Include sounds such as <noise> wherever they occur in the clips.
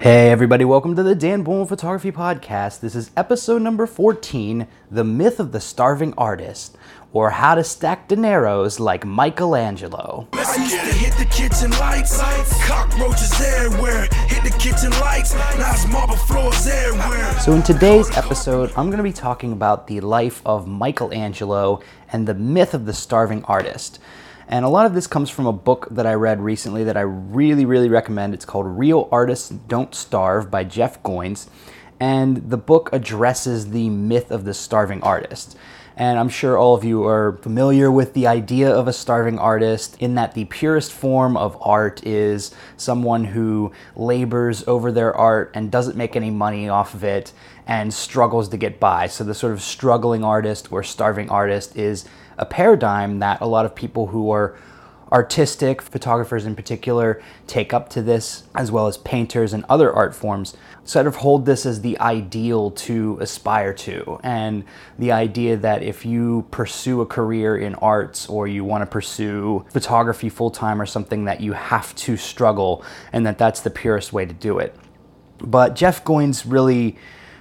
Hey, everybody, welcome to the Dan Bowen Photography Podcast. This is episode number 14 The Myth of the Starving Artist, or How to Stack Dineros Like Michelangelo. I used to hit the kitchen lights, cockroaches everywhere. Hit the kitchen lights, marble floors everywhere. So, in today's episode, I'm going to be talking about the life of Michelangelo and the myth of the starving artist. And a lot of this comes from a book that I read recently that I really, really recommend. It's called Real Artists Don't Starve by Jeff Goins. And the book addresses the myth of the starving artist. And I'm sure all of you are familiar with the idea of a starving artist, in that the purest form of art is someone who labors over their art and doesn't make any money off of it and struggles to get by. So, the sort of struggling artist or starving artist is a paradigm that a lot of people who are artistic, photographers in particular, take up to this, as well as painters and other art forms, sort of hold this as the ideal to aspire to. And the idea that if you pursue a career in arts or you want to pursue photography full time or something, that you have to struggle and that that's the purest way to do it. But Jeff Goins really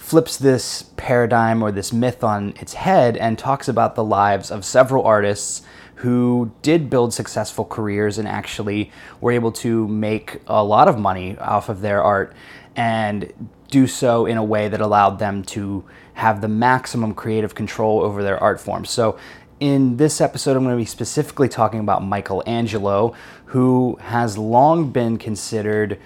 flips this paradigm or this myth on its head and talks about the lives of several artists who did build successful careers and actually were able to make a lot of money off of their art and do so in a way that allowed them to have the maximum creative control over their art form. So in this episode, I'm going to be specifically talking about Michelangelo, who has long been considered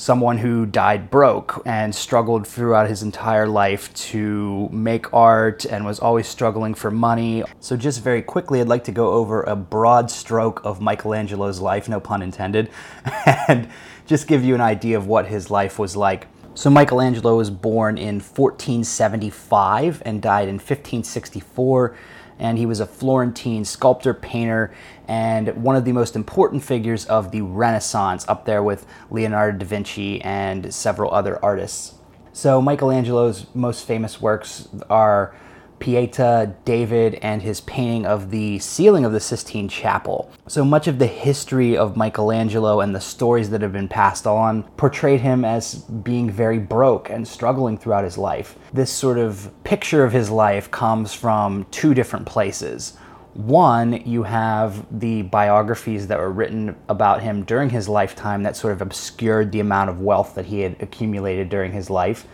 someone who died broke and struggled throughout his entire life to make art and was always struggling for money. So, just very quickly, I'd like to go over a broad stroke of Michelangelo's life, no pun intended, <laughs> and just give you an idea of what his life was like. So, Michelangelo was born in 1475 and died in 1564 and he was a Florentine sculptor, painter, and one of the most important figures of the Renaissance, up there with Leonardo da Vinci and several other artists. So, Michelangelo's most famous works are Pieta, David, and his painting of the ceiling of the Sistine Chapel. So much of the history of Michelangelo and the stories that have been passed on portrayed him as being very broke and struggling throughout his life. This sort of picture of his life comes from two different places. One, you have the biographies that were written about him during his lifetime that sort of obscured the amount of wealth that he had accumulated during his life.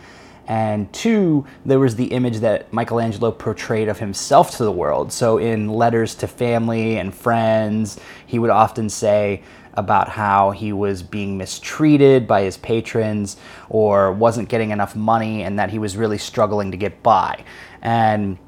And two, there was the image that Michelangelo portrayed of himself to the world. So in letters to family and friends, he would often say about how he was being mistreated by his patrons or wasn't getting enough money and that he was really struggling to get by. And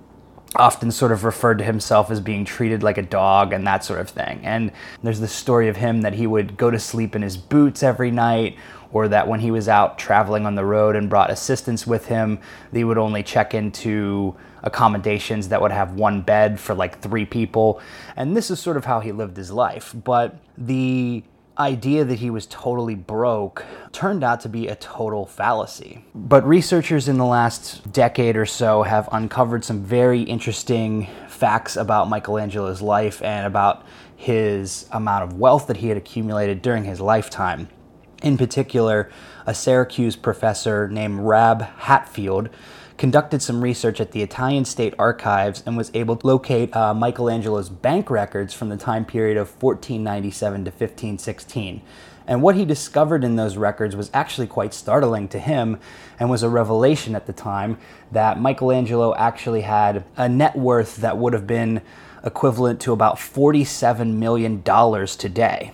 often sort of referred to himself as being treated like a dog and that sort of thing. And there's the story of him that he would go to sleep in his boots every night or that when he was out traveling on the road and brought assistants with him, they would only check into accommodations that would have one bed for like three people. And this is sort of how he lived his life. But the idea that he was totally broke turned out to be a total fallacy. But researchers in the last decade or so have uncovered some very interesting facts about Michelangelo's life and about his amount of wealth that he had accumulated during his lifetime. In particular, a Syracuse professor named Rab Hatfield conducted some research at the Italian State Archives and was able to locate uh, Michelangelo's bank records from the time period of 1497 to 1516. And what he discovered in those records was actually quite startling to him and was a revelation at the time that Michelangelo actually had a net worth that would have been equivalent to about $47 million today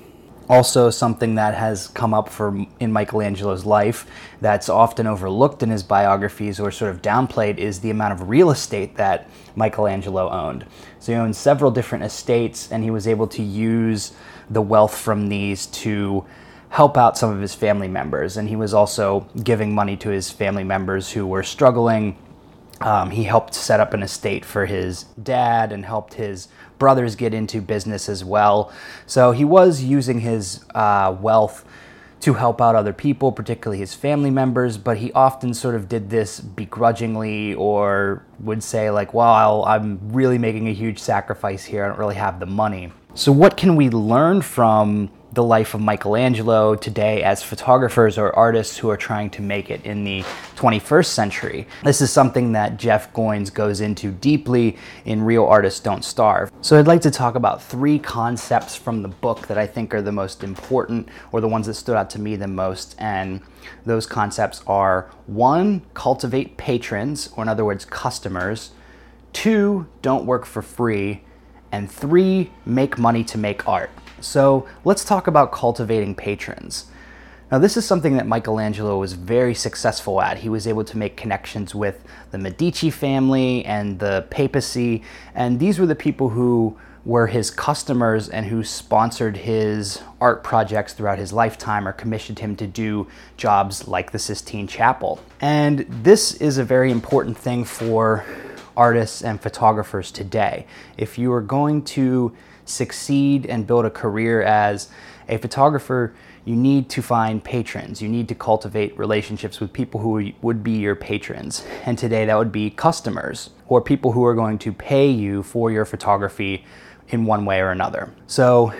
also something that has come up for in Michelangelo's life that's often overlooked in his biographies or sort of downplayed is the amount of real estate that Michelangelo owned. So he owned several different estates and he was able to use the wealth from these to help out some of his family members and he was also giving money to his family members who were struggling um, he helped set up an estate for his dad and helped his brothers get into business as well. So he was using his uh, wealth to help out other people, particularly his family members, but he often sort of did this begrudgingly or would say, like, well, I'm really making a huge sacrifice here. I don't really have the money. So, what can we learn from the life of Michelangelo today as photographers or artists who are trying to make it in the 21st century. This is something that Jeff Goins goes into deeply in Real Artists Don't Starve. So I'd like to talk about three concepts from the book that I think are the most important or the ones that stood out to me the most. And those concepts are one, cultivate patrons, or in other words, customers. Two, don't work for free. And three, make money to make art. So let's talk about cultivating patrons. Now, this is something that Michelangelo was very successful at. He was able to make connections with the Medici family and the papacy, and these were the people who were his customers and who sponsored his art projects throughout his lifetime or commissioned him to do jobs like the Sistine Chapel. And this is a very important thing for artists and photographers today. If you are going to succeed and build a career as a photographer, you need to find patrons. You need to cultivate relationships with people who would be your patrons. And today that would be customers or people who are going to pay you for your photography in one way or another. So,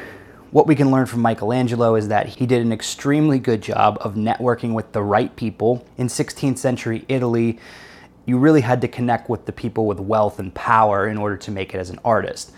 what we can learn from Michelangelo is that he did an extremely good job of networking with the right people. In 16th century Italy, you really had to connect with the people with wealth and power in order to make it as an artist.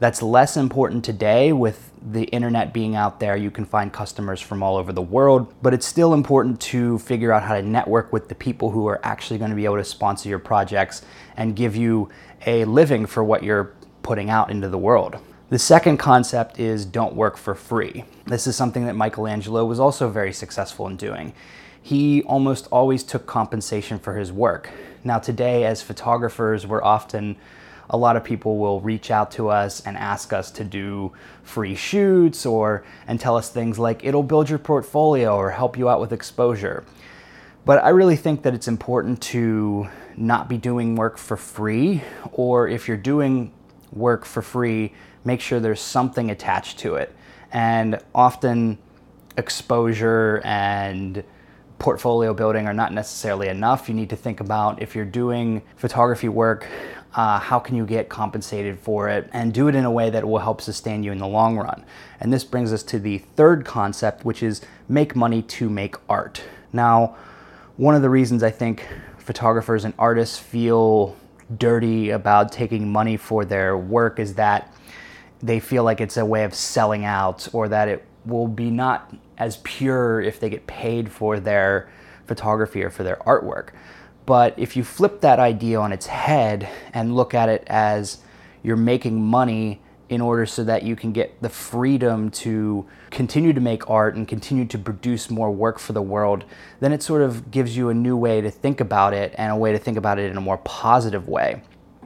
That's less important today with the internet being out there. You can find customers from all over the world, but it's still important to figure out how to network with the people who are actually going to be able to sponsor your projects and give you a living for what you're putting out into the world. The second concept is don't work for free. This is something that Michelangelo was also very successful in doing. He almost always took compensation for his work. Now, today, as photographers, we're often a lot of people will reach out to us and ask us to do free shoots or and tell us things like it'll build your portfolio or help you out with exposure. But I really think that it's important to not be doing work for free or if you're doing work for free, make sure there's something attached to it. And often exposure and portfolio building are not necessarily enough. You need to think about if you're doing photography work, uh, how can you get compensated for it and do it in a way that will help sustain you in the long run. And this brings us to the third concept, which is make money to make art. Now, one of the reasons I think photographers and artists feel dirty about taking money for their work is that they feel like it's a way of selling out or that it will be not as pure if they get paid for their photography or for their artwork. But if you flip that idea on its head and look at it as you're making money in order so that you can get the freedom to continue to make art and continue to produce more work for the world, then it sort of gives you a new way to think about it and a way to think about it in a more positive way.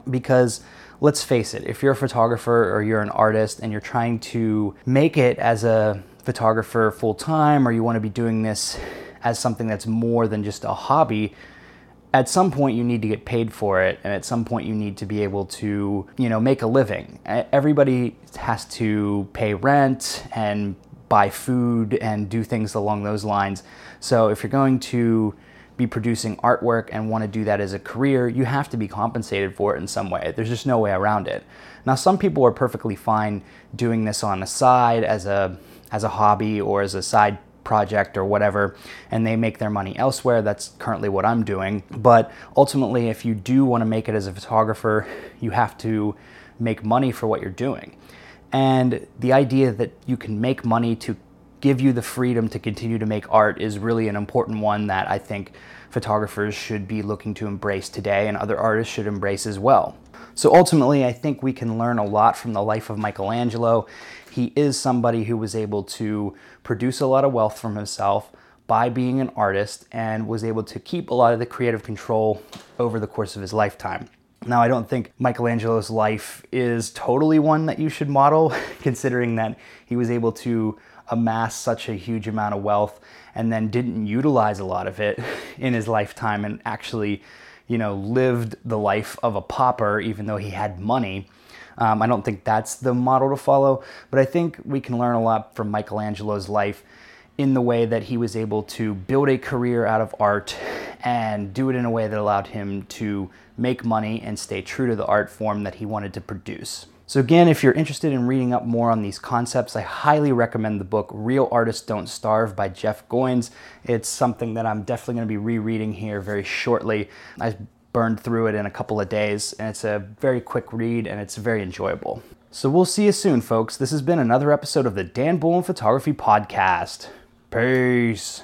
Because let's face it, if you're a photographer or you're an artist and you're trying to make it as a photographer full time or you want to be doing this as something that's more than just a hobby, at some point you need to get paid for it and at some point you need to be able to, you know, make a living. Everybody has to pay rent and buy food and do things along those lines. So if you're going to be producing artwork and want to do that as a career, you have to be compensated for it in some way. There's just no way around it. Now, some people are perfectly fine doing this on the side as a as a hobby or as a side project or whatever and they make their money elsewhere. That's currently what i'm doing. But ultimately if you do want to make it as a photographer you have to make money for what you're doing. And the idea that you can make money to give you the freedom to continue to make art is really an important one that i think photographers should be looking to embrace today and other artists should embrace as well. So ultimately, I think we can learn a lot from the life of Michelangelo. He is somebody who was able to produce a lot of wealth from himself by being an artist and was able to keep a lot of the creative control over the course of his lifetime. Now, I don't think Michelangelo's life is totally one that you should model, <laughs> considering that he was able to amass such a huge amount of wealth and then didn't utilize a lot of it <laughs> in his lifetime and actually you know, lived the life of a pauper even though he had money. Um, I don't think that's the model to follow, but I think we can learn a lot from Michelangelo's life in the way that he was able to build a career out of art and do it in a way that allowed him to make money and stay true to the art form that he wanted to produce. So, again, if you're interested in reading up more on these concepts, I highly recommend the book Real Artists Don't Starve by Jeff Goins. It's something that I'm definitely going to be rereading here very shortly. I burned through it in a couple of days, and it's a very quick read and it's very enjoyable. So, we'll see you soon, folks. This has been another episode of the Dan Bullen Photography Podcast. Peace.